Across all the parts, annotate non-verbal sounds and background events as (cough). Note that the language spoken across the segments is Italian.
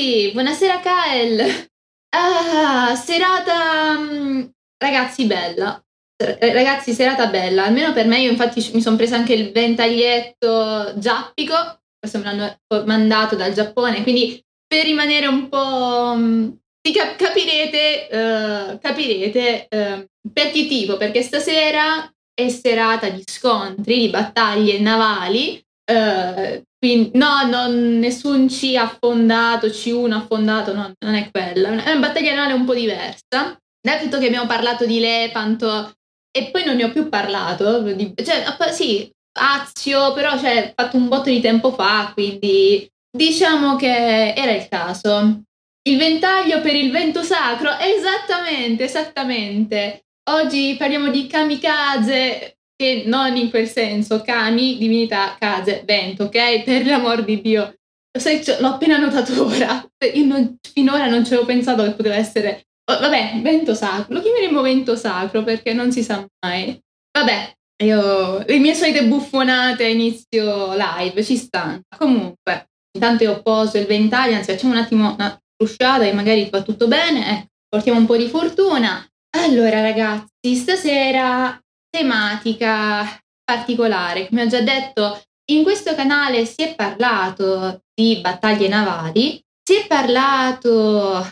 tutti, buonasera Kael. Ah, serata mm, ragazzi bella. Eh, ragazzi, serata bella, almeno per me, io infatti mi sono presa anche il ventaglietto giappico, questo me l'hanno mandato dal Giappone, quindi per rimanere un po'... Mm, cap- capirete, uh, capirete uh, per che tipo, perché stasera è serata di scontri, di battaglie navali, uh, quindi, no, non, nessun C affondato, C1 affondato, no, non è quella. È una battaglia navale un po' diversa. Dal fatto che abbiamo parlato di Lepanto e poi non ne ho più parlato, di, cioè, sì, Azio, però cioè, fatto un botto di tempo fa, quindi diciamo che era il caso. Il ventaglio per il vento sacro, esattamente, esattamente. Oggi parliamo di kamikaze, che non in quel senso, kami, divinità, kaze, vento, ok? Per l'amor di Dio. Sai, l'ho appena notato ora. Io non, finora non ci avevo pensato che poteva essere... Oh, vabbè, vento sacro. Lo chiameremo vento sacro perché non si sa mai. Vabbè, io... Le mie solite buffonate a inizio live ci stanno. Comunque, intanto io poso il ventaglio, anzi facciamo un attimo una rusciata e magari va tutto bene. Ecco, portiamo un po' di fortuna. Allora ragazzi, stasera tematica particolare. Come ho già detto, in questo canale si è parlato di battaglie navali, si è parlato,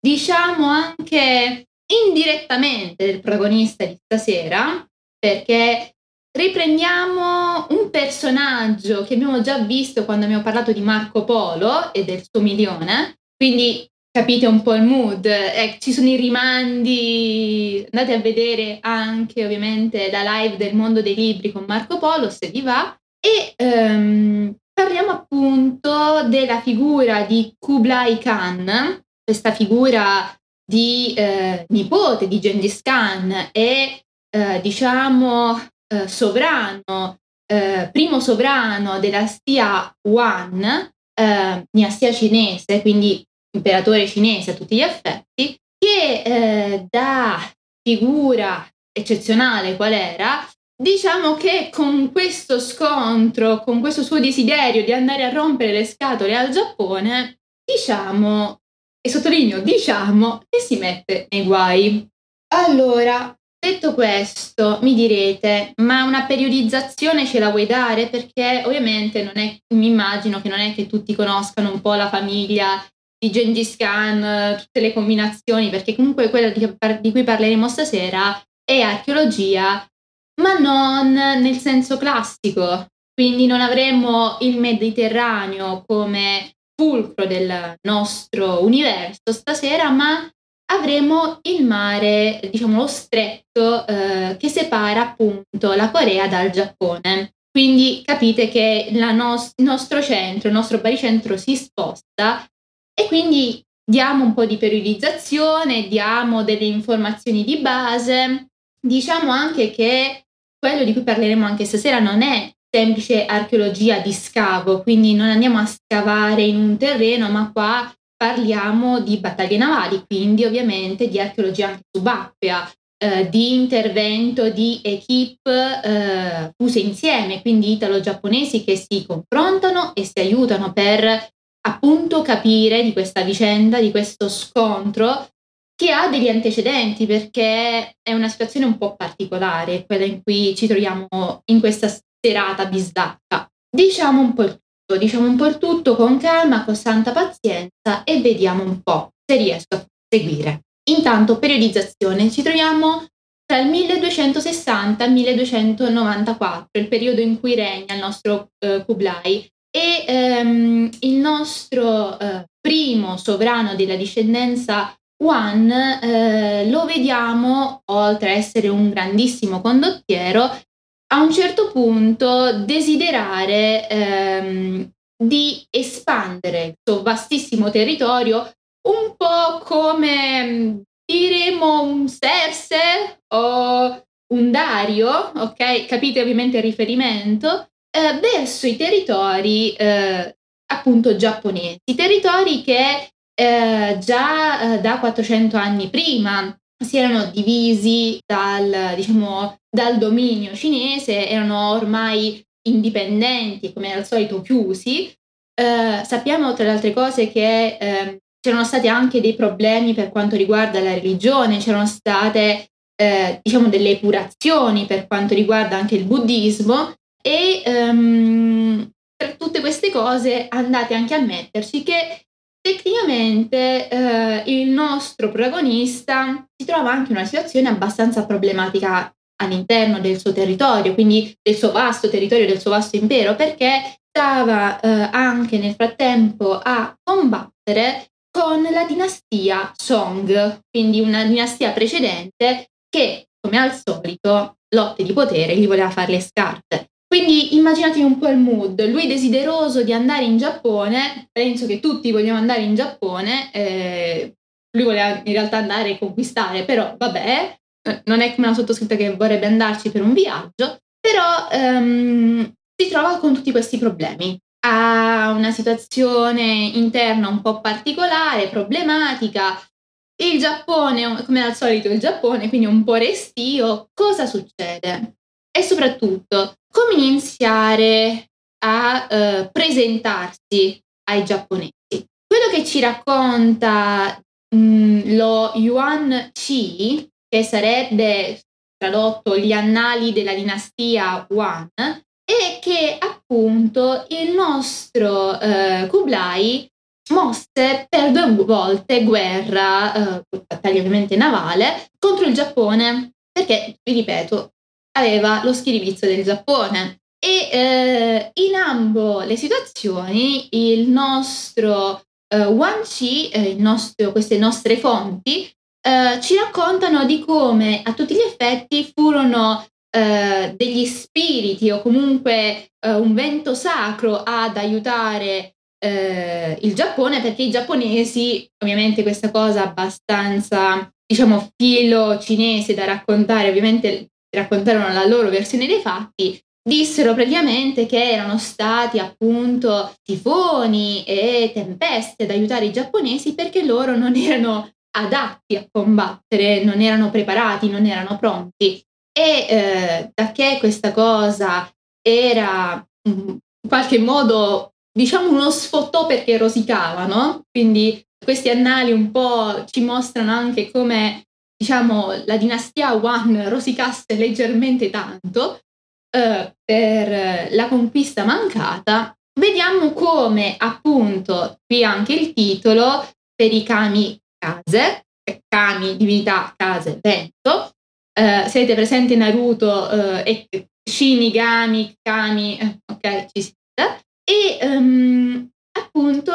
diciamo, anche indirettamente del protagonista di stasera, perché riprendiamo un personaggio che abbiamo già visto quando abbiamo parlato di Marco Polo e del suo milione, quindi capite un po' il mood. Eh, ci sono i rimandi, andate a vedere anche ovviamente da live del mondo dei libri con Marco Polo se vi va. E um, parliamo appunto della figura di Kublai Khan, questa figura di eh, nipote di Gengis Khan e eh, diciamo eh, sovrano, eh, primo sovrano della stia Wan, eh, dinastia cinese, quindi imperatore cinese a tutti gli effetti, che eh, da figura eccezionale qual era, diciamo che con questo scontro, con questo suo desiderio di andare a rompere le scatole al Giappone, diciamo, e sottolineo diciamo, che si mette nei guai. Allora, detto questo, mi direte, ma una periodizzazione ce la vuoi dare? Perché ovviamente non è, mi immagino che non è che tutti conoscano un po' la famiglia di Gengis Khan, tutte le combinazioni, perché comunque quella di, di cui parleremo stasera è archeologia, ma non nel senso classico. Quindi non avremo il Mediterraneo come fulcro del nostro universo stasera, ma avremo il mare, diciamo lo stretto eh, che separa appunto la Corea dal Giappone. Quindi capite che nos- il nostro centro, il nostro baricentro si sposta e quindi diamo un po' di periodizzazione, diamo delle informazioni di base, diciamo anche che quello di cui parleremo anche stasera non è semplice archeologia di scavo, quindi non andiamo a scavare in un terreno, ma qua parliamo di battaglie navali, quindi ovviamente di archeologia anche subacquea, eh, di intervento di equip eh, fuse insieme, quindi italo-giapponesi che si confrontano e si aiutano per appunto capire di questa vicenda, di questo scontro che ha degli antecedenti perché è una situazione un po' particolare, quella in cui ci troviamo in questa serata bislacca. Diciamo un po' il tutto, diciamo un po' il tutto con calma, con santa pazienza e vediamo un po' se riesco a seguire. Intanto, periodizzazione, ci troviamo tra il 1260 e il 1294, il periodo in cui regna il nostro eh, Kublai, e ehm, il nostro eh, primo sovrano della discendenza Wan eh, lo vediamo, oltre a essere un grandissimo condottiero, a un certo punto desiderare ehm, di espandere il suo vastissimo territorio un po' come diremo un Serse o un Dario, ok? Capite ovviamente il riferimento, eh, verso i territori eh, appunto giapponesi, territori che eh, già eh, da 400 anni prima si erano divisi dal, diciamo, dal dominio cinese, erano ormai indipendenti, come al solito chiusi, eh, sappiamo tra le altre cose che eh, c'erano stati anche dei problemi per quanto riguarda la religione, c'erano state eh, diciamo delle epurazioni per quanto riguarda anche il buddismo e um, per tutte queste cose andate anche a metterci che tecnicamente eh, il nostro protagonista si trova anche in una situazione abbastanza problematica all'interno del suo territorio, quindi del suo vasto territorio, del suo vasto impero, perché stava eh, anche nel frattempo a combattere con la dinastia Song, quindi una dinastia precedente che, come al solito, lotte di potere gli voleva fare le scarpe. Quindi immaginatevi un po' il mood, lui desideroso di andare in Giappone, penso che tutti vogliamo andare in Giappone, eh, lui voleva in realtà andare a conquistare, però vabbè, eh, non è come la sottoscritta che vorrebbe andarci per un viaggio, però ehm, si trova con tutti questi problemi. Ha una situazione interna un po' particolare, problematica, il Giappone, come al solito il Giappone, quindi un po' restio, cosa succede? E soprattutto, come iniziare a uh, presentarsi ai giapponesi? Quello che ci racconta mh, mm, lo Yuan Chi, che sarebbe tradotto gli annali della dinastia Wan, è che appunto il nostro uh, Kublai mosse per due volte guerra, eh, battaglia ovviamente navale, contro il Giappone, perché, vi ripeto, aveva lo schiribizzo del Giappone. E eh, in ambo le situazioni il nostro eh, Chi, eh, nostro, queste nostre fonti, eh, ci raccontano di come a tutti gli effetti furono eh, degli spiriti o comunque eh, un vento sacro ad aiutare eh, il Giappone perché i giapponesi, ovviamente questa cosa abbastanza, diciamo, filo cinese da raccontare, ovviamente raccontarono la loro versione dei fatti, dissero praticamente che erano stati appunto tifoni e tempeste ad aiutare i giapponesi perché loro non erano adatti a combattere, non erano preparati, non erano pronti. E eh, da che questa cosa era in qualche modo diciamo uno sfottò perché rosicava, no? Quindi questi annali un po' ci mostrano anche come, diciamo, la dinastia Wan rosicasse leggermente tanto eh, per la conquista mancata. Vediamo come, appunto, qui anche il titolo, per i kami case, kami, divinità, case, vento. Eh, se avete presente Naruto eh, e Shinigami, kami, eh, ok, ci siete e um, appunto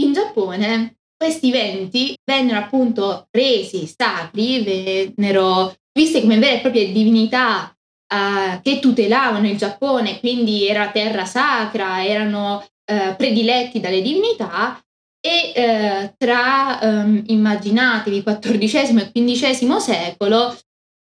in Giappone questi eventi vennero appunto resi sacri, vennero viste come vere e proprie divinità uh, che tutelavano il Giappone, quindi era terra sacra, erano uh, prediletti dalle divinità e uh, tra, um, immaginatevi, XIV e XV secolo,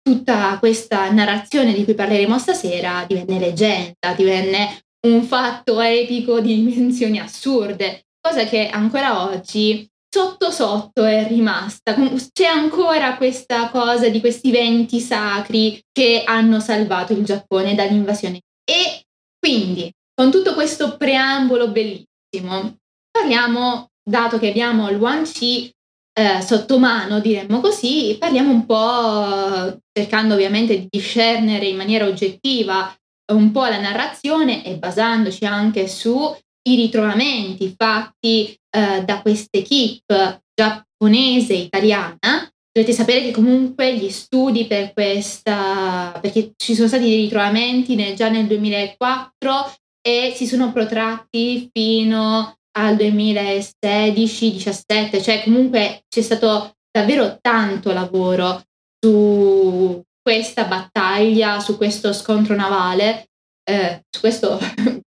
tutta questa narrazione di cui parleremo stasera divenne leggenda, divenne un fatto epico di dimensioni assurde, cosa che ancora oggi sotto sotto è rimasta. C'è ancora questa cosa di questi venti sacri che hanno salvato il Giappone dall'invasione. E quindi, con tutto questo preambolo bellissimo, parliamo, dato che abbiamo il Chi eh, sotto mano, diremmo così, parliamo un po', cercando ovviamente di discernere in maniera oggettiva un po' la narrazione e basandoci anche sui ritrovamenti fatti eh, da questa equipe giapponese italiana. Dovete sapere che comunque gli studi per questa, perché ci sono stati dei ritrovamenti nel, già nel 2004 e si sono protratti fino al 2016-17, cioè comunque c'è stato davvero tanto lavoro su questa battaglia, su questo scontro navale, eh, su questa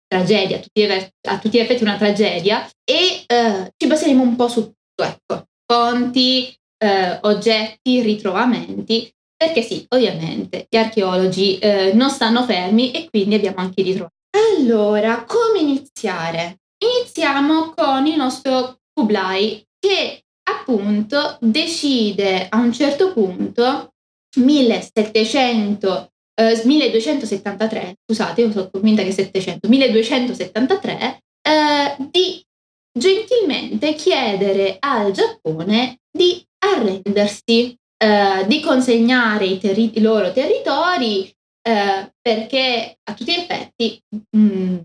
tragedia, a tutti, gli effetti una tragedia, e eh, ci baseremo un po' su tutto, ecco, fonti, eh, oggetti, ritrovamenti, perché sì, ovviamente gli archeologi eh, non stanno fermi e quindi abbiamo anche i ritrovamenti. Allora, come iniziare? Iniziamo con il nostro Kublai che appunto decide a un certo punto 1700, eh, 1273, scusate, io sono convinta che 700, 1273, eh, di gentilmente chiedere al Giappone di arrendersi, eh, di consegnare i, terri- i loro territori eh, perché a tutti gli effetti mh, mm,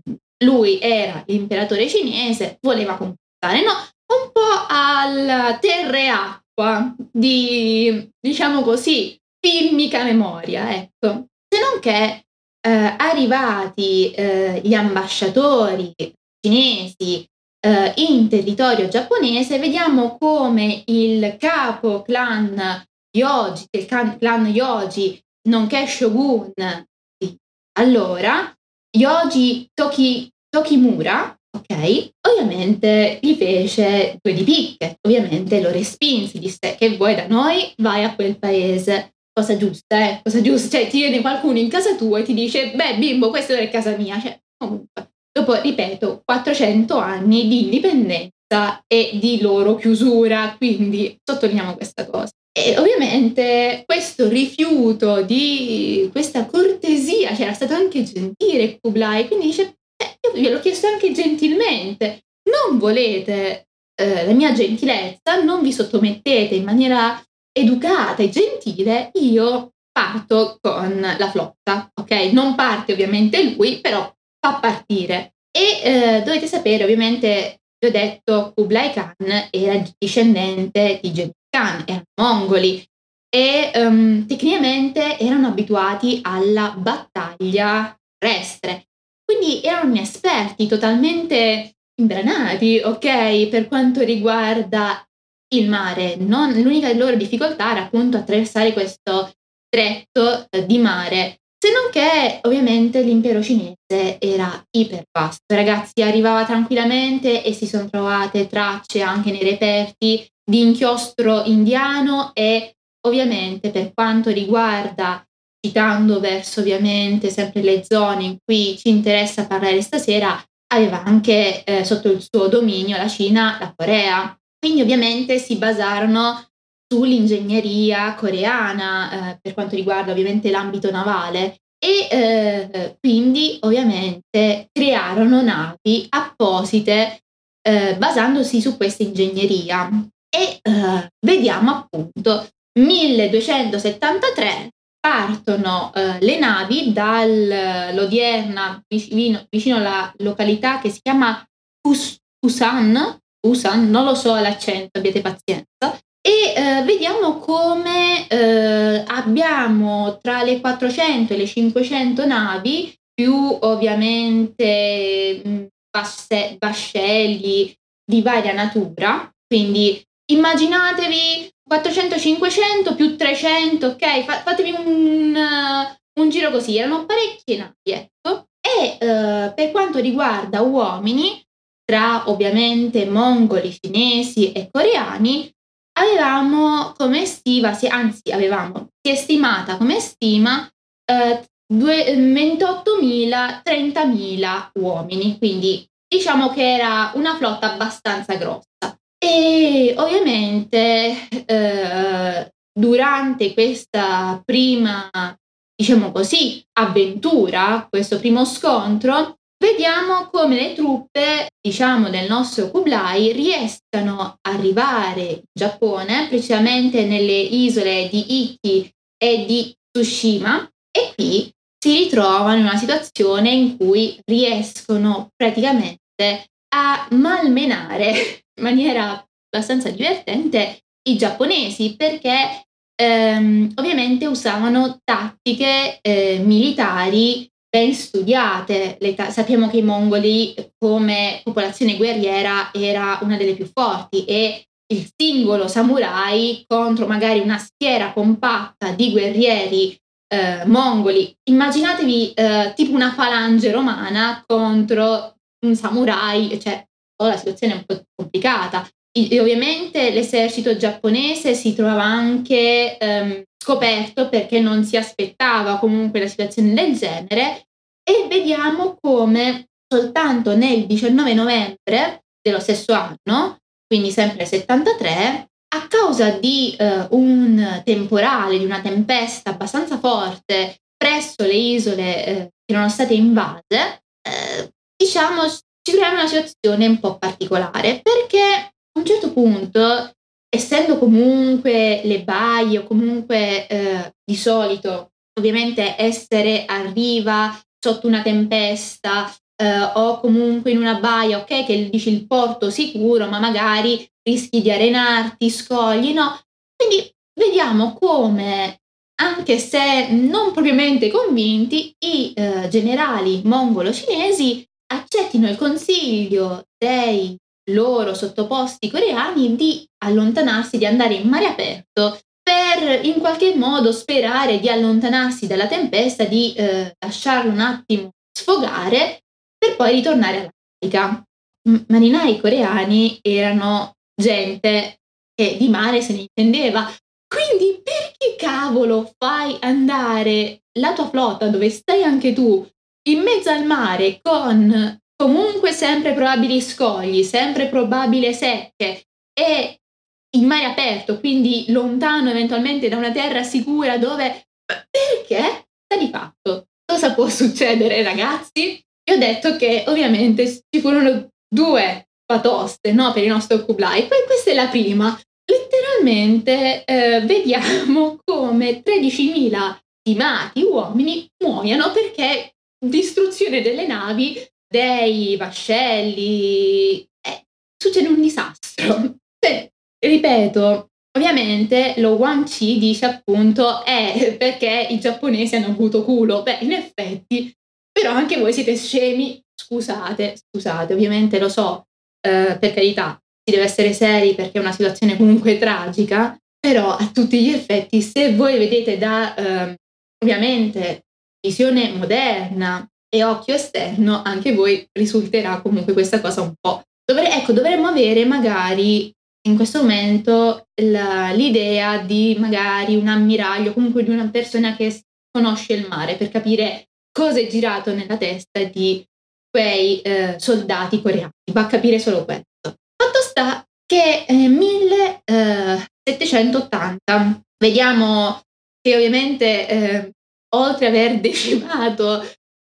lui era l'imperatore cinese, voleva conquistare, no? Un po' al terre acqua di, diciamo così, filmica memoria, ecco. Se non che eh, arrivati eh, gli ambasciatori cinesi eh, in territorio giapponese, vediamo come il capo clan Yoji, il clan Yoji, nonché shogun di allora, Yoji Toki, Tokimura, ok, ovviamente gli fece due di picche, ovviamente lo respinse, disse che vuoi da noi, vai a quel paese. Cosa giusta, eh? Cosa giusta, cioè ti viene qualcuno in casa tua e ti dice, beh bimbo, questa è casa mia, cioè comunque. Dopo, ripeto, 400 anni di indipendenza e di loro chiusura, quindi sottolineiamo questa cosa. E ovviamente questo rifiuto di questa cortesia, cioè era stato anche gentile Kublai, quindi dice, eh, io gliel'ho chiesto anche gentilmente, non volete eh, la mia gentilezza, non vi sottomettete in maniera educata e gentile, io parto con la flotta, ok? Non parte ovviamente lui, però fa partire. E eh, dovete sapere, ovviamente, vi ho detto, Kublai Khan era discendente di Genghis Khan, erano mongoli e um, tecnicamente erano abituati alla battaglia terrestre. Quindi erano inesperti, totalmente imbranati, ok, per quanto riguarda il mare. Non, l'unica loro difficoltà era appunto attraversare questo stretto eh, di mare se non che ovviamente l'impero cinese era ipervasto, ragazzi arrivava tranquillamente e si sono trovate tracce anche nei reperti di inchiostro indiano e ovviamente per quanto riguarda, citando verso ovviamente sempre le zone in cui ci interessa parlare stasera, aveva anche eh, sotto il suo dominio la Cina, la Corea. Quindi ovviamente si basarono sull'ingegneria coreana eh, per quanto riguarda ovviamente l'ambito navale e eh, quindi ovviamente crearono navi apposite eh, basandosi su questa ingegneria. E eh, vediamo appunto 1273 partono eh, le navi dall'odierna vicino, vicino alla località che si chiama Usan, Usan, non lo so l'accento, abbiate pazienza, e eh, vediamo come eh, abbiamo tra le 400 e le 500 navi, più ovviamente mh, vascelli di varia natura, quindi immaginatevi 400-500 più 300, ok? fatevi un, un, giro così, erano parecchie navi, ecco. E uh, per quanto riguarda uomini, tra ovviamente mongoli, cinesi e coreani, avevamo come stima, anzi avevamo, si è stimata come stima eh, 28.000, 30.000 uomini, quindi diciamo che era una flotta abbastanza grossa. E ovviamente eh, durante questa prima, diciamo così, avventura, questo primo scontro, vediamo come le truppe, diciamo, del nostro Kublai riescano a arrivare in Giappone, precisamente nelle isole di Iki e di Tsushima, e qui si ritrovano in una situazione in cui riescono praticamente a malmenare in maniera abbastanza divertente i giapponesi perché ehm, ovviamente usavano tattiche eh, militari ben studiate. Ta- sappiamo che i mongoli come popolazione guerriera era una delle più forti e il singolo samurai contro magari una schiera compatta di guerrieri eh, mongoli. Immaginatevi eh, tipo una falange romana contro un samurai, cioè oh, la situazione è un po' complicata. E ovviamente l'esercito giapponese si trova anche ehm, scoperto perché non si aspettava comunque la situazione del genere. E vediamo come soltanto nel 19 novembre dello stesso anno, quindi sempre 73, a causa di eh, un temporale, di una tempesta abbastanza forte presso le isole eh, che erano state invase, eh, diciamo ci troviamo in una situazione un po' particolare perché a un certo punto, essendo comunque le baie o comunque eh, di solito ovviamente essere a riva sotto una tempesta eh, o comunque in una baia, ok, che dici il porto sicuro, ma magari rischi di arenarti, scogli, no? Quindi vediamo come, anche se non propriamente convinti, i eh, generali mongolo-cinesi accettino il consiglio dei loro sottoposti coreani di allontanarsi, di andare in mare aperto per in qualche modo sperare di allontanarsi dalla tempesta, di eh, lasciarlo un attimo sfogare per poi ritornare all'Africa. Marinai coreani erano gente che di mare se ne intendeva. Quindi perché cavolo fai andare la tua flotta dove stai anche tu in mezzo al mare con comunque sempre probabili scogli, sempre probabile secche e in mare aperto, quindi lontano eventualmente da una terra sicura dove... Perché? Sta di fatto. Cosa può succedere ragazzi? Io ho detto che ovviamente ci furono due patoste no, per il nostro Kublai, poi questa è la prima. Letteralmente eh, vediamo (laughs) come 13.000 stimati uomini muoiono perché distruzione delle navi, dei vascelli, eh, succede un disastro. Cioè, ripeto, ovviamente lo Wang Chi dice appunto è eh, perché i giapponesi hanno avuto culo. Beh, in effetti, però anche voi siete scemi. Scusate, scusate, ovviamente lo so, eh, per carità, si deve essere seri perché è una situazione comunque tragica, però a tutti gli effetti, se voi vedete da eh, ovviamente visione moderna e occhio esterno, anche voi risulterà comunque questa cosa un po'. Dovre- ecco, dovremmo avere magari in questo momento la, l'idea di magari un ammiraglio, comunque di una persona che conosce il mare per capire cosa è girato nella testa di quei eh, soldati coreani. Va a capire solo questo. Fatto sta che eh, 1780, vediamo che ovviamente eh, oltre ad aver decimato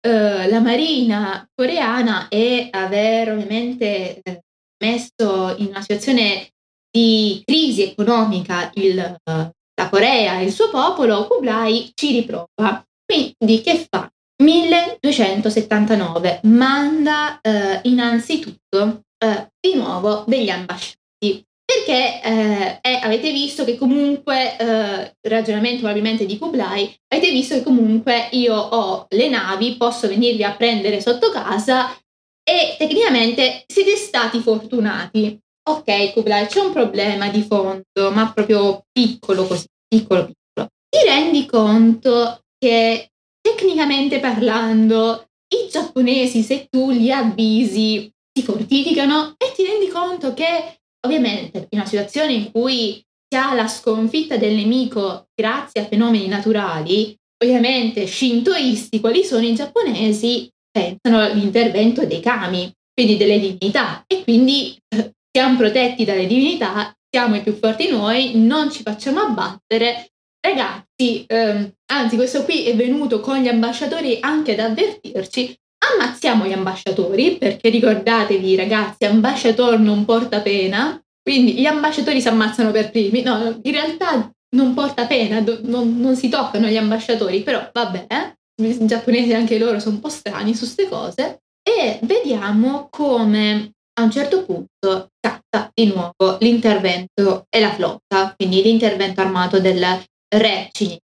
eh, la marina coreana e aver ovviamente eh, messo in una situazione di crisi economica il, la Corea e il suo popolo, Kublai ci riprova. Quindi che fa? 1279 manda eh, innanzitutto eh, di nuovo degli ambasciati perché eh, è, avete visto che comunque eh, ragionamento probabilmente di Kublai avete visto che comunque io ho le navi posso venirvi a prendere sotto casa e tecnicamente siete stati fortunati ok Kublai c'è un problema di fondo, ma proprio piccolo così, piccolo piccolo. Ti rendi conto che tecnicamente parlando i giapponesi se tu li avvisi si fortificano e ti rendi conto che ovviamente in una situazione in cui si ha la sconfitta del nemico grazie a fenomeni naturali, ovviamente shintoisti quali sono i giapponesi pensano all'intervento dei kami, quindi delle divinità e quindi eh, siamo protetti dalle divinità, siamo i più forti noi, non ci facciamo abbattere. Ragazzi, ehm, anzi questo qui è venuto con gli ambasciatori anche ad avvertirci, ammazziamo gli ambasciatori, perché ricordatevi ragazzi, ambasciator non porta pena, quindi gli ambasciatori si ammazzano per primi, no, in realtà non porta pena, do, non, non, si toccano gli ambasciatori, però vabbè, eh? i giapponesi anche loro sono un po' strani su queste cose, e vediamo come a un certo punto scatta di nuovo l'intervento e la flotta, quindi l'intervento armato del re cinese.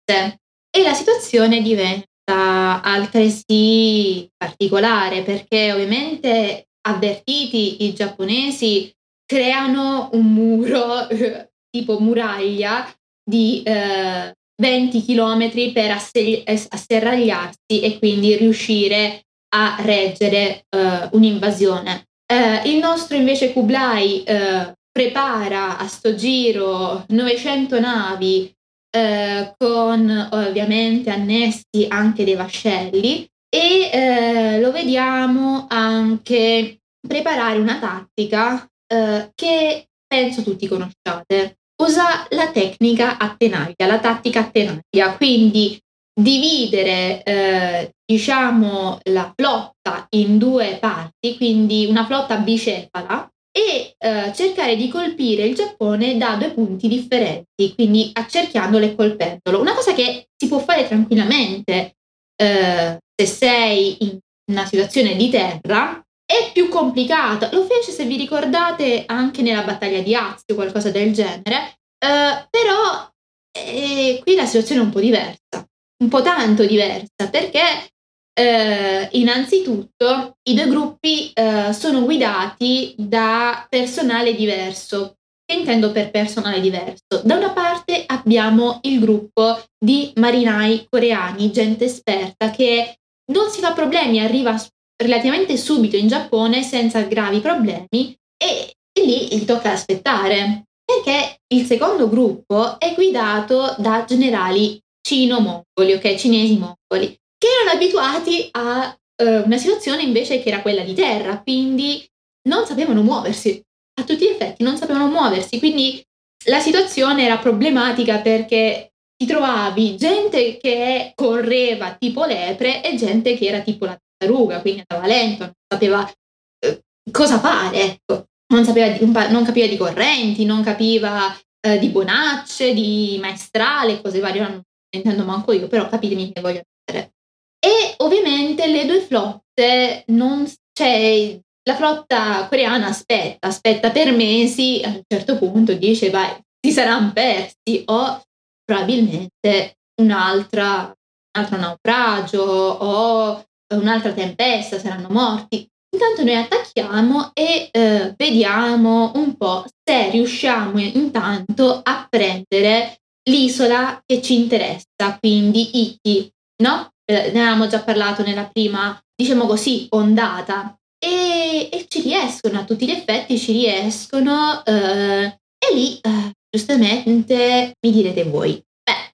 E la situazione diventa altresì particolare perché ovviamente avvertiti i giapponesi creano un muro (laughs) tipo muraglia di eh, 20 km per asserragliarsi e quindi riuscire a reggere eh, un'invasione. Eh, il nostro invece Kublai eh, prepara a sto giro 900 navi eh, con ovviamente annessi anche dei vascelli e eh, lo vediamo anche preparare una tattica eh, che penso tutti conosciate. Usa la tecnica a tenaglia, la tattica a tenaglia, quindi dividere eh, diciamo la flotta in due parti, quindi una flotta bicefala e eh, cercare di colpire il Giappone da due punti differenti, quindi accerchiandolo e colpendolo. Una cosa che si può fare tranquillamente eh, se sei in una situazione di terra, è più complicata. Lo fece, se vi ricordate, anche nella battaglia di Azio, qualcosa del genere, eh, però eh, qui la situazione è un po' diversa, un po' tanto diversa, perché eh, innanzitutto i due gruppi eh, sono guidati da personale diverso. Che intendo per personale diverso? Da una parte abbiamo il gruppo di marinai coreani, gente esperta che non si fa problemi, arriva relativamente subito in Giappone senza gravi problemi e, e lì gli tocca aspettare perché il secondo gruppo è guidato da generali cino-mongoli, ok, cinesi-mongoli, che erano abituati a uh, una situazione invece che era quella di terra, quindi non sapevano muoversi, a tutti gli effetti non sapevano muoversi, quindi la situazione era problematica perché ti trovavi gente che correva tipo lepre e gente che era tipo la tartaruga, quindi andava lento, non sapeva eh, cosa fare, ecco. Non, sapeva di, non capiva di correnti, non capiva eh, di bonacce, di maestrale, cose varie, non intendo manco io, però capitemi che voglio dire. E ovviamente le due flotte non cioè la flotta coreana aspetta, aspetta per mesi, a un certo punto dice vai, si saranno persi o probabilmente un'altra, un altro naufragio o un'altra tempesta, saranno morti. Intanto noi attacchiamo e eh, vediamo un po' se riusciamo intanto a prendere l'isola che ci interessa, quindi Iki, no? Eh, ne avevamo già parlato nella prima, diciamo così, ondata. E, e ci riescono, a tutti gli effetti ci riescono. Eh, e lì, eh, giustamente, mi direte voi, beh,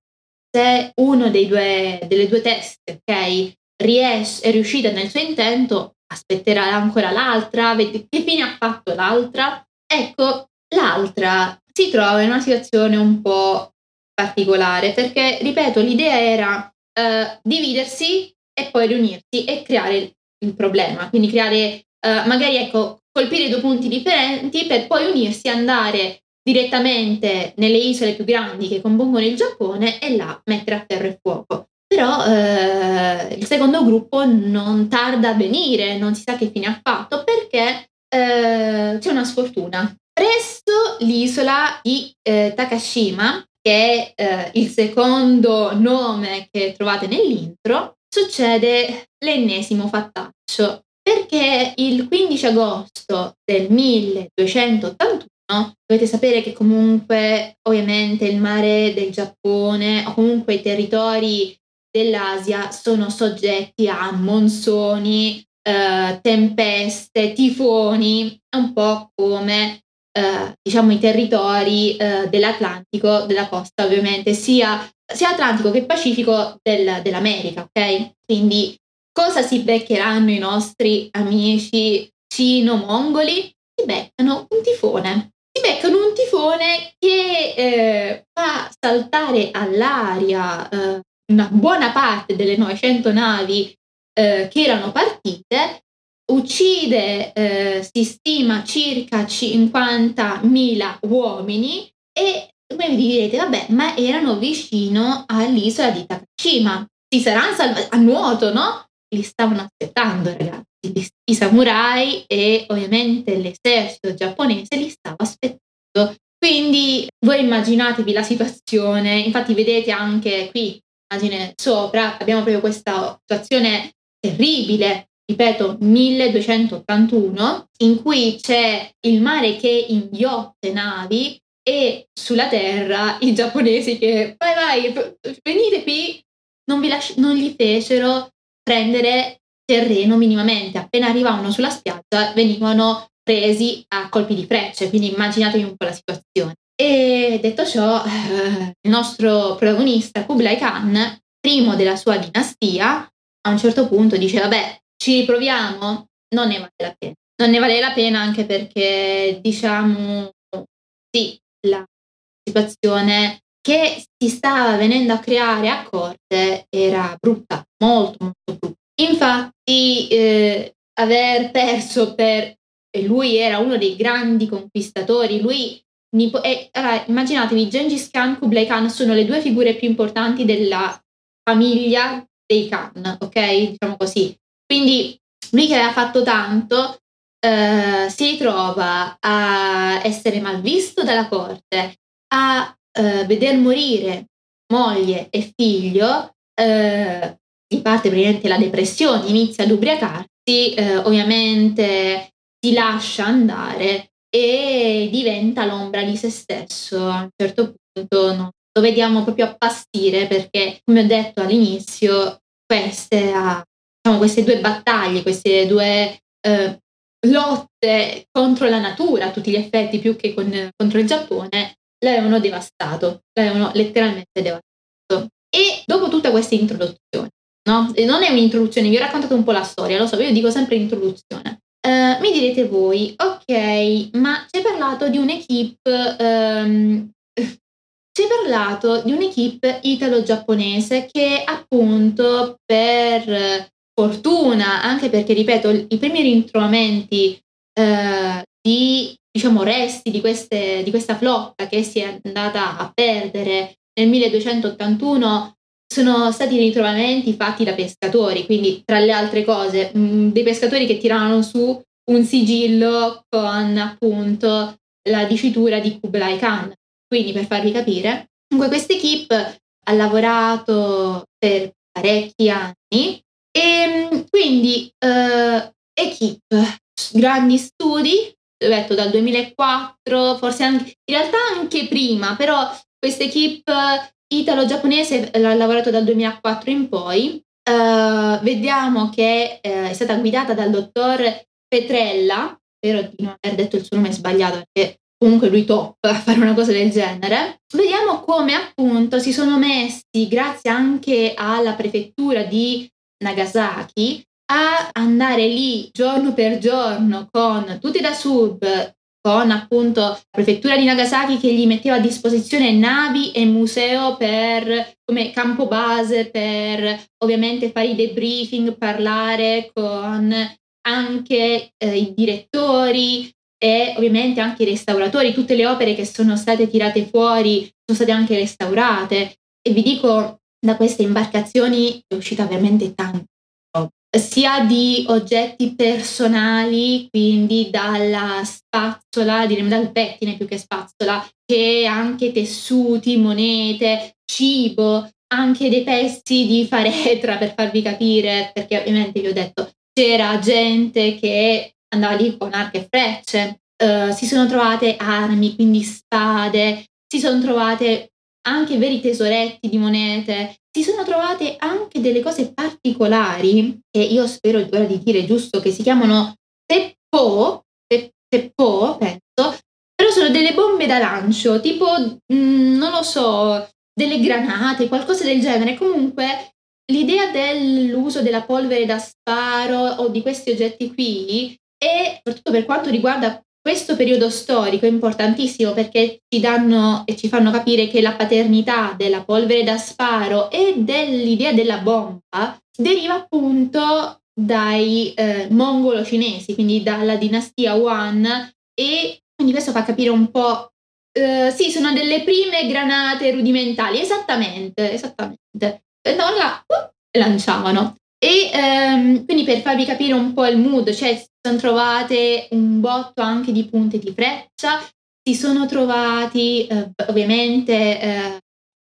se uno due, delle due teste, ok, ries- è riuscita nel suo intento, aspetterà ancora l'altra, vedi che fine ha fatto l'altra. Ecco, l'altra si trova in una situazione un po' particolare perché, ripeto, l'idea era uh, dividersi e poi riunirsi e creare il, problema, quindi creare, uh, magari ecco, colpire due punti differenti per poi unirsi e andare direttamente nelle isole più grandi che compongono il Giappone e là mettere a terra il fuoco. Però eh, il secondo gruppo non tarda a venire, non si sa che fine ha fatto perché eh, c'è una sfortuna. Presso l'isola di eh, Takashima, che è eh, il secondo nome che trovate nell'intro, succede l'ennesimo fattaccio perché il 15 agosto del 1281 dovete sapere che comunque ovviamente il mare del Giappone o comunque i territori dell'Asia sono soggetti a monsoni, eh, tempeste, tifoni, un po' come eh, diciamo i territori eh, dell'Atlantico, della costa ovviamente, sia, sia Atlantico che Pacifico del, dell'America, ok? Quindi cosa si beccheranno i nostri amici cino-mongoli? Si beccano un tifone. Si beccano un tifone che eh, fa saltare all'aria eh, una buona parte delle 900 navi eh, che erano partite, uccide, eh, si stima, circa 50.000 uomini e voi vi direte, vabbè, ma erano vicino all'isola di Takashima, si saranno salvati a nuoto, no? Li stavano aspettando, ragazzi. I samurai e ovviamente l'esercito giapponese li stava aspettando. Quindi voi immaginatevi la situazione, infatti vedete anche qui immagine sopra, abbiamo proprio questa situazione terribile, ripeto, 1281, in cui c'è il mare che inghiotte navi e sulla terra i giapponesi che vai vai, venite qui, non, lasci- non gli fecero prendere terreno minimamente, appena arrivavano sulla spiaggia venivano presi a colpi di frecce, quindi immaginatevi un po' la situazione. E detto ciò, eh, il nostro protagonista Kublai Khan, primo della sua dinastia, a un certo punto dice vabbè, ci riproviamo, non ne vale la pena. Non ne vale la pena anche perché, diciamo, sì, la situazione che si stava venendo a creare a corte era brutta, molto molto brutta. Infatti eh, aver perso per... lui era uno dei grandi conquistatori, lui... Nipo, e, allora, immaginatevi, Gengis Khan e Kublai Khan sono le due figure più importanti della famiglia dei Khan, ok? Diciamo così. Quindi lui che aveva fatto tanto eh, si ritrova a essere malvisto dalla corte, a eh, veder morire moglie e figlio, eh, gli parte praticamente la depressione, inizia ad ubriacarsi, eh, ovviamente si lascia andare e diventa l'ombra di se stesso. A un certo punto no, lo vediamo proprio appastire perché, come ho detto all'inizio, queste, diciamo, queste due battaglie, queste due eh, lotte contro la natura a tutti gli effetti più che con, contro il Giappone l'avevano devastato, l'avevano letteralmente devastato. E dopo tutta questa introduzione, no? E non è un'introduzione, vi ho raccontato un po' la storia, lo so, io dico sempre introduzione. Uh, mi direte voi, ok, ma ci hai parlato di un'equipe, um, ci (laughs) parlato di un'equipe italo-giapponese che appunto per fortuna, anche perché, ripeto, i primi ritrovamenti eh, di diciamo, resti di, queste, di questa flotta che si è andata a perdere nel 1281 sono stati ritrovamenti fatti da pescatori, quindi tra le altre cose, mh, mm, dei pescatori che tiravano su un sigillo con appunto la dicitura di Kublai Khan. Quindi per farvi capire, comunque questa equipe ha lavorato per parecchi anni e ehm, quindi eh, equipe, grandi studi, detto dal 2004, forse anche, in realtà anche prima, però questa equipe italo-giapponese ha lavorato dal 2004 in poi. Uh, vediamo che uh, è stata guidata dal dottor Petrella, spero di non aver detto il suo nome sbagliato perché comunque lui top a fare una cosa del genere. Vediamo come appunto si sono messi, grazie anche alla prefettura di Nagasaki a andare lì giorno per giorno con tutti da sub, con appunto la prefettura di Nagasaki che gli metteva a disposizione navi e museo per, come campo base per ovviamente fare i debriefing, parlare con anche eh, i direttori e ovviamente anche i restauratori. Tutte le opere che sono state tirate fuori sono state anche restaurate e vi dico da queste imbarcazioni è uscita veramente tanto sia di oggetti personali, quindi dalla spazzola, diremo dal pettine più che spazzola, che anche tessuti, monete, cibo, anche dei pezzi di faretra per farvi capire, perché ovviamente vi ho detto c'era gente che andava lì con archi e frecce, uh, si sono trovate armi, quindi spade, si sono trovate anche veri tesoretti di monete, si sono trovate anche delle cose particolari che io spero ora di dire giusto che si chiamano teppo, teppo penso, però sono delle bombe da lancio, tipo mh, mm, non lo so, delle granate, qualcosa del genere. Comunque l'idea dell'uso della polvere da sparo o di questi oggetti qui e soprattutto per quanto riguarda questo periodo storico è importantissimo perché ci danno e ci fanno capire che la paternità della polvere da sparo e dell'idea della bomba deriva appunto dai eh, mongolo cinesi, quindi dalla dinastia Yuan e quindi questo fa capire un po' eh, sì, sono delle prime granate rudimentali, esattamente, esattamente. Andavano là, uh, lanciavano. E ehm, quindi per farvi capire un po' il mood, cioè si sono trovate un botto anche di punte di freccia, si sono trovati eh, ovviamente eh,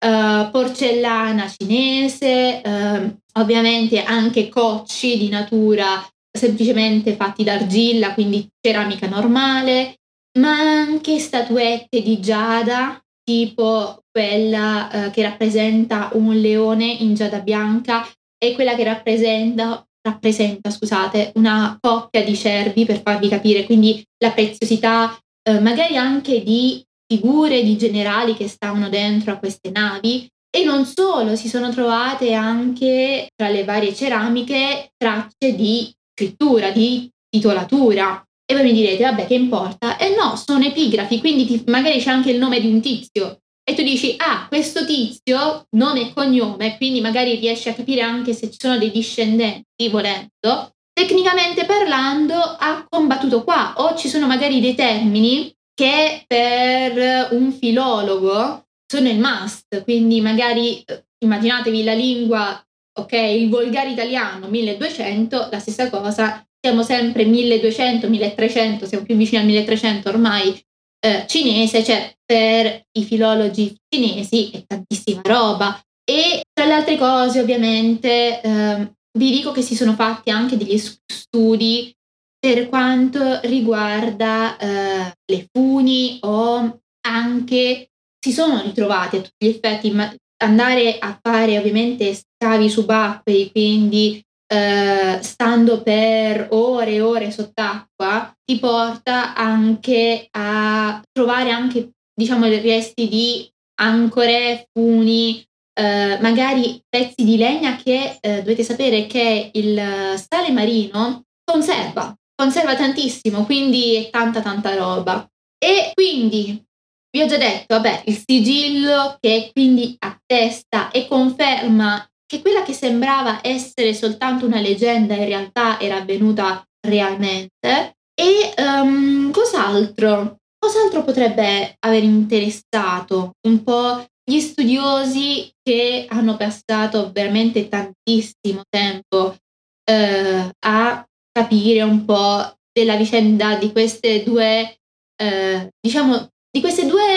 eh, porcellana cinese, ehm, ovviamente anche cocci di natura semplicemente fatti d'argilla, quindi ceramica normale, ma anche statuette di giada, tipo quella eh, che rappresenta un leone in giada bianca è quella che rappresenta, rappresenta scusate, una coppia di cervi per farvi capire quindi la preziosità eh, magari anche di figure di generali che stavano dentro a queste navi e non solo, si sono trovate anche tra le varie ceramiche tracce di scrittura, di titolatura. E voi mi direte, vabbè, che importa? E eh no, sono epigrafi, quindi ti, magari c'è anche il nome di un tizio e tu dici, ah, questo tizio, nome e cognome, quindi magari riesci a capire anche se ci sono dei discendenti, volendo, tecnicamente parlando ha combattuto qua, o ci sono magari dei termini che per un filologo sono il must, quindi magari eh, immaginatevi la lingua, ok, il volgare italiano 1200, la stessa cosa, siamo sempre 1200, 1300, siamo più vicini al 1300 ormai, eh, cinese, cioè per i filologi cinesi è tantissima roba. E tra le altre cose, ovviamente, eh, vi dico che si sono fatti anche degli studi per quanto riguarda eh, le funi o anche si sono ritrovati a tutti gli effetti, ma andare a fare ovviamente scavi subacquei, quindi eh, stando per ore e ore sott'acqua, ti porta anche a trovare anche, diciamo, resti di ancore, funi, eh, magari pezzi di legna che eh, dovete sapere che il sale marino conserva, conserva tantissimo, quindi è tanta tanta roba. E quindi vi ho già detto, vabbè, il sigillo che quindi attesta e conferma che quella che sembrava essere soltanto una leggenda in realtà era avvenuta realmente. E um, cos'altro? Cos'altro potrebbe aver interessato un po' gli studiosi che hanno passato veramente tantissimo tempo eh, a capire un po' della vicenda di queste due, eh, diciamo, di queste due,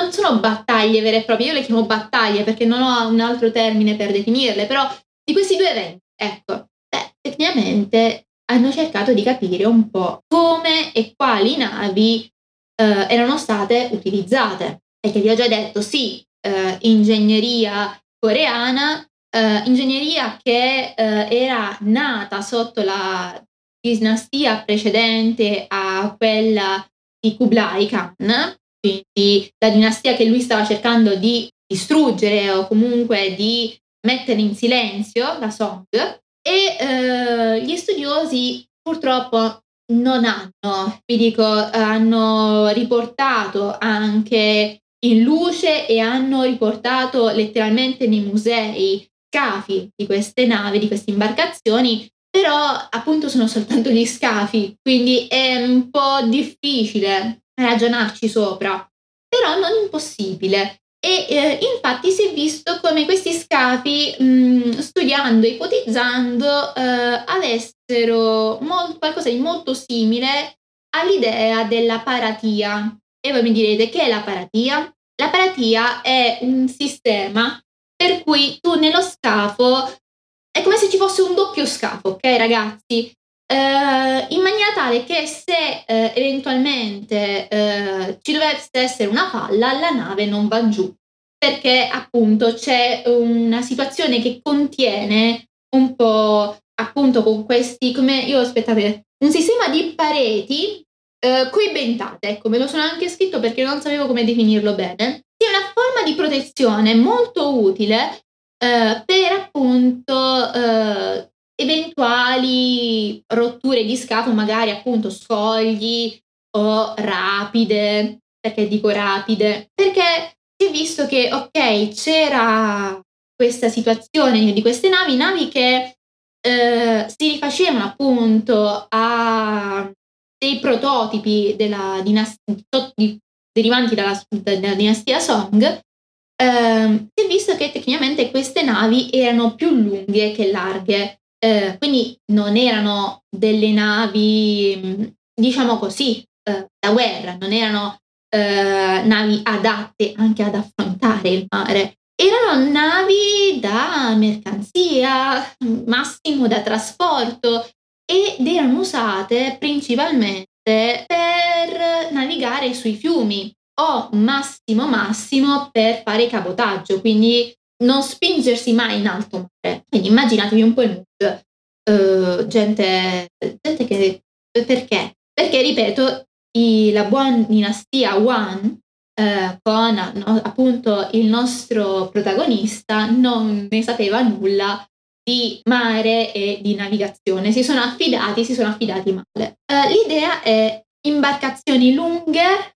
non, sono battaglie vere e proprie, io le chiamo battaglie perché non ho un altro termine per definirle, però di questi due eventi, ecco, beh, tecnicamente hanno cercato di capire un po' come e quali navi eh, erano state utilizzate. Perché vi ho già detto, sì, eh, ingegneria coreana, eh, ingegneria che eh, era nata sotto la dinastia precedente a quella di Kublai Khan, quindi la dinastia che lui stava cercando di distruggere o comunque di mettere in silenzio, la Song, e eh, gli studiosi purtroppo non hanno, vi dico, hanno riportato anche in luce e hanno riportato letteralmente nei musei scafi di queste navi, di queste imbarcazioni, però appunto sono soltanto gli scafi, quindi è un po' difficile ragionarci sopra, però non impossibile. E eh, infatti si è visto come questi scafi, mh, studiando, ipotizzando, eh, avessero molto, qualcosa di molto simile all'idea della paratia. E voi mi direte che è la paratia? La paratia è un sistema per cui tu nello scafo è come se ci fosse un doppio scafo, ok ragazzi? Uh, in maniera tale che se uh, eventualmente uh, ci dovesse essere una falla, la nave non va giù, perché appunto c'è una situazione che contiene un po' appunto con questi, come io aspettate, un sistema di pareti coibentate, ecco, me lo sono anche scritto perché non sapevo come definirlo bene, sia una forma di protezione molto utile per appunto eventuali rotture di scafo, magari appunto scogli o rapide, perché dico rapide? Perché si è visto che, ok, c'era questa situazione di queste navi, navi che eh, si rifacevano appunto a dei prototipi della dinastia, derivanti dalla, dalla dinastia Song, eh, si è visto che tecnicamente queste navi erano più lunghe che larghe eh, quindi non erano delle navi, diciamo così, eh, da guerra, non erano eh, navi adatte anche ad affrontare il mare. Erano navi da mercanzia, massimo da trasporto ed erano usate principalmente per navigare sui fiumi o massimo massimo per fare cabotaggio, quindi non spingersi mai in alto mare. Quindi immaginatevi un po' il mood. Uh, gente, gente che... Perché? Perché, ripeto, i, la buona dinastia Wan uh, con no, appunto il nostro protagonista non ne sapeva nulla di mare e di navigazione. Si sono affidati, si sono affidati male. Uh, l'idea è imbarcazioni lunghe,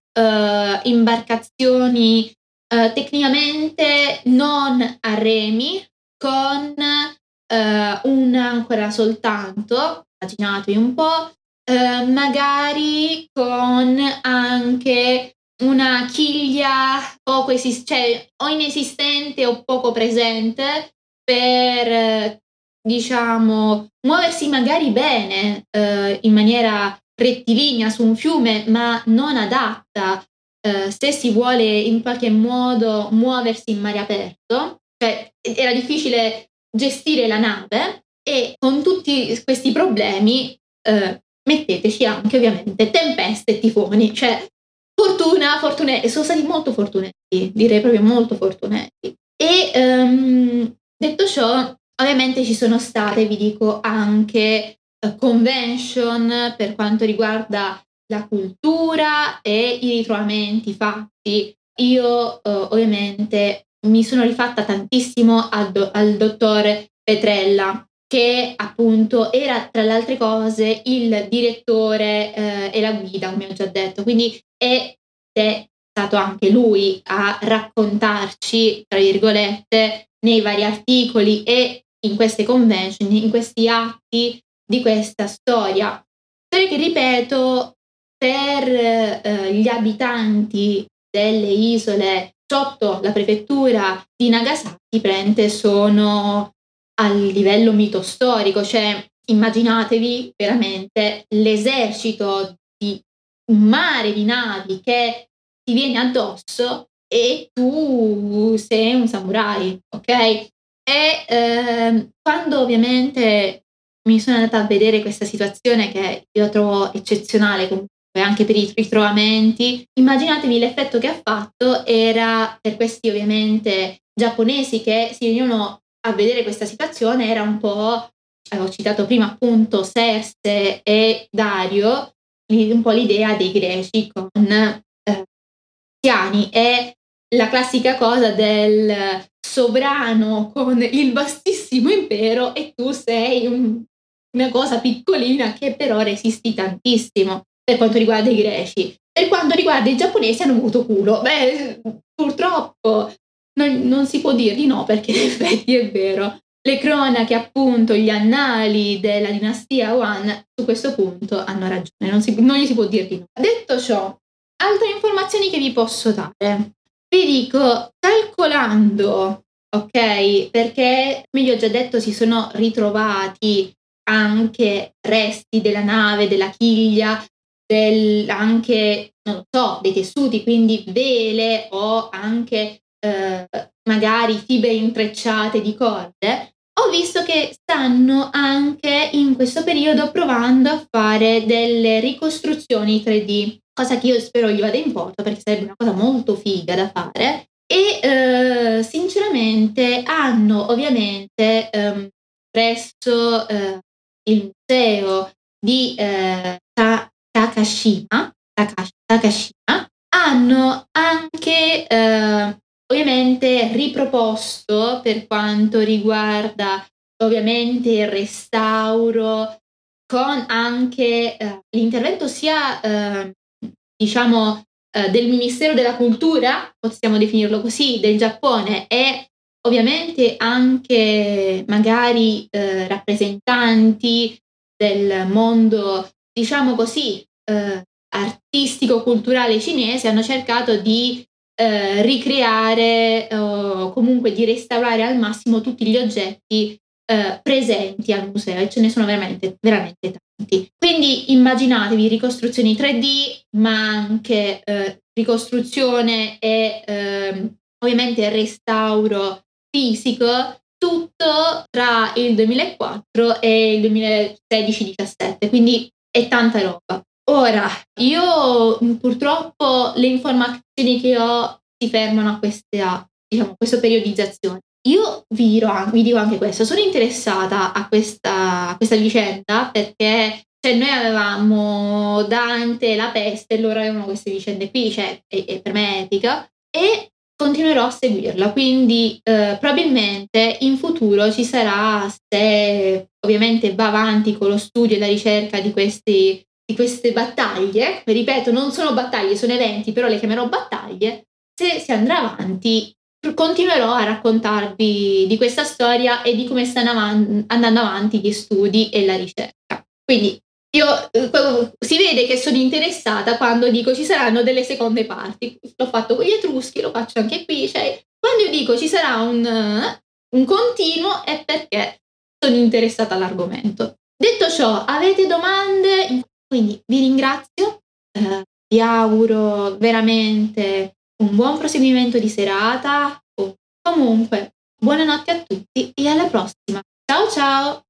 imbarcazioni uh, tecnicamente non a remi, con uh, un'ancora soltanto, immaginatevi un po', uh, magari con anche una chiglia o, coesist- cioè, o inesistente o poco presente per, diciamo, muoversi magari bene uh, in maniera rettilinea su un fiume, ma non adatta uh, se si vuole in qualche modo muoversi in mare aperto. Cioè, era difficile gestire la nave e con tutti questi problemi uh, metteteci anche ovviamente tempeste e tifoni. Cioè, fortuna, fortunati, sono stati molto fortunati, direi proprio molto fortunati. E um, detto ciò, ovviamente ci sono state, vi dico, anche uh, convention per quanto riguarda la cultura e i ritrovamenti fatti. Io uh, ovviamente mi sono rifatta tantissimo al, do- al dottore Petrella, che appunto era tra le altre cose il direttore eh, e la guida, come ho già detto, quindi è, è stato anche lui a raccontarci, tra virgolette, nei vari articoli e in queste convention, in questi atti di questa storia. Storia che, ripeto, per eh, gli abitanti delle isole sotto la prefettura di Nagasaki, prende sono a livello mito storico, cioè immaginatevi veramente l'esercito di un mare di navi che ti viene addosso e tu sei un samurai, ok? E eh, quando ovviamente mi sono andata a vedere questa situazione che io trovo eccezionale comunque anche per i ritrovamenti, immaginatevi l'effetto che ha fatto era per questi ovviamente giapponesi che si venivano a vedere questa situazione era un po', avevo citato prima appunto Serse e Dario, un po' l'idea dei greci con eh, Tiani e la classica cosa del sovrano con il vastissimo impero e tu sei un, una cosa piccolina che però resisti tantissimo per quanto riguarda i greci. Per quanto riguarda i giapponesi hanno avuto culo. Beh, purtroppo non, non si può dire di no perché in (laughs) effetti è vero. Le cronache, appunto, gli annali della dinastia Yuan su questo punto hanno ragione, non, si, non gli si può dire di no. Detto ciò, altre informazioni che vi posso dare. Vi dico, calcolando, ok, perché come vi ho già detto si sono ritrovati anche resti della nave, della chiglia, del, anche, non lo so, dei tessuti, quindi vele o anche eh, magari fibre intrecciate di corde, ho visto che stanno anche in questo periodo provando a fare delle ricostruzioni 3D, cosa che io spero gli vada in porto perché sarebbe una cosa molto figa da fare. E eh, sinceramente hanno ovviamente ehm, presso eh, il museo di eh, Takashima, Takashima hanno anche eh, ovviamente riproposto per quanto riguarda ovviamente il restauro con anche eh, l'intervento sia eh, diciamo eh, del Ministero della Cultura, possiamo definirlo così, del Giappone e ovviamente anche magari eh, rappresentanti del mondo, diciamo così, eh, artistico-culturale cinese hanno cercato di eh, ricreare o comunque di restaurare al massimo tutti gli oggetti eh, presenti al museo e ce ne sono veramente, veramente tanti. Quindi immaginatevi ricostruzioni 3D, ma anche eh, ricostruzione e ehm, ovviamente restauro fisico, tutto tra il 2004 e il 2016-17, quindi è tanta roba. Ora, io purtroppo le informazioni che ho si fermano a questa, diciamo, questa periodizzazione. Io vi, dirò, vi dico anche questo, sono interessata a questa, a questa vicenda perché cioè, noi avevamo Dante, la peste, loro avevano queste vicende qui, cioè, è, è per me epica, e continuerò a seguirla, quindi eh, probabilmente in futuro ci sarà, se ovviamente va avanti con lo studio e la ricerca di questi di queste battaglie, ripeto, non sono battaglie, sono eventi, però le chiamerò battaglie, se si andrà avanti continuerò a raccontarvi di questa storia e di come stanno avan- andando avanti gli studi e la ricerca. Quindi io eh, si vede che sono interessata quando dico ci saranno delle seconde parti. L'ho fatto con gli Etruschi, lo faccio anche qui. Cioè, quando io dico ci sarà un, un continuo è perché sono interessata all'argomento. Detto ciò, avete domande? Quindi vi ringrazio, eh, vi auguro veramente un buon proseguimento di serata o comunque buonanotte a tutti e alla prossima. Ciao ciao!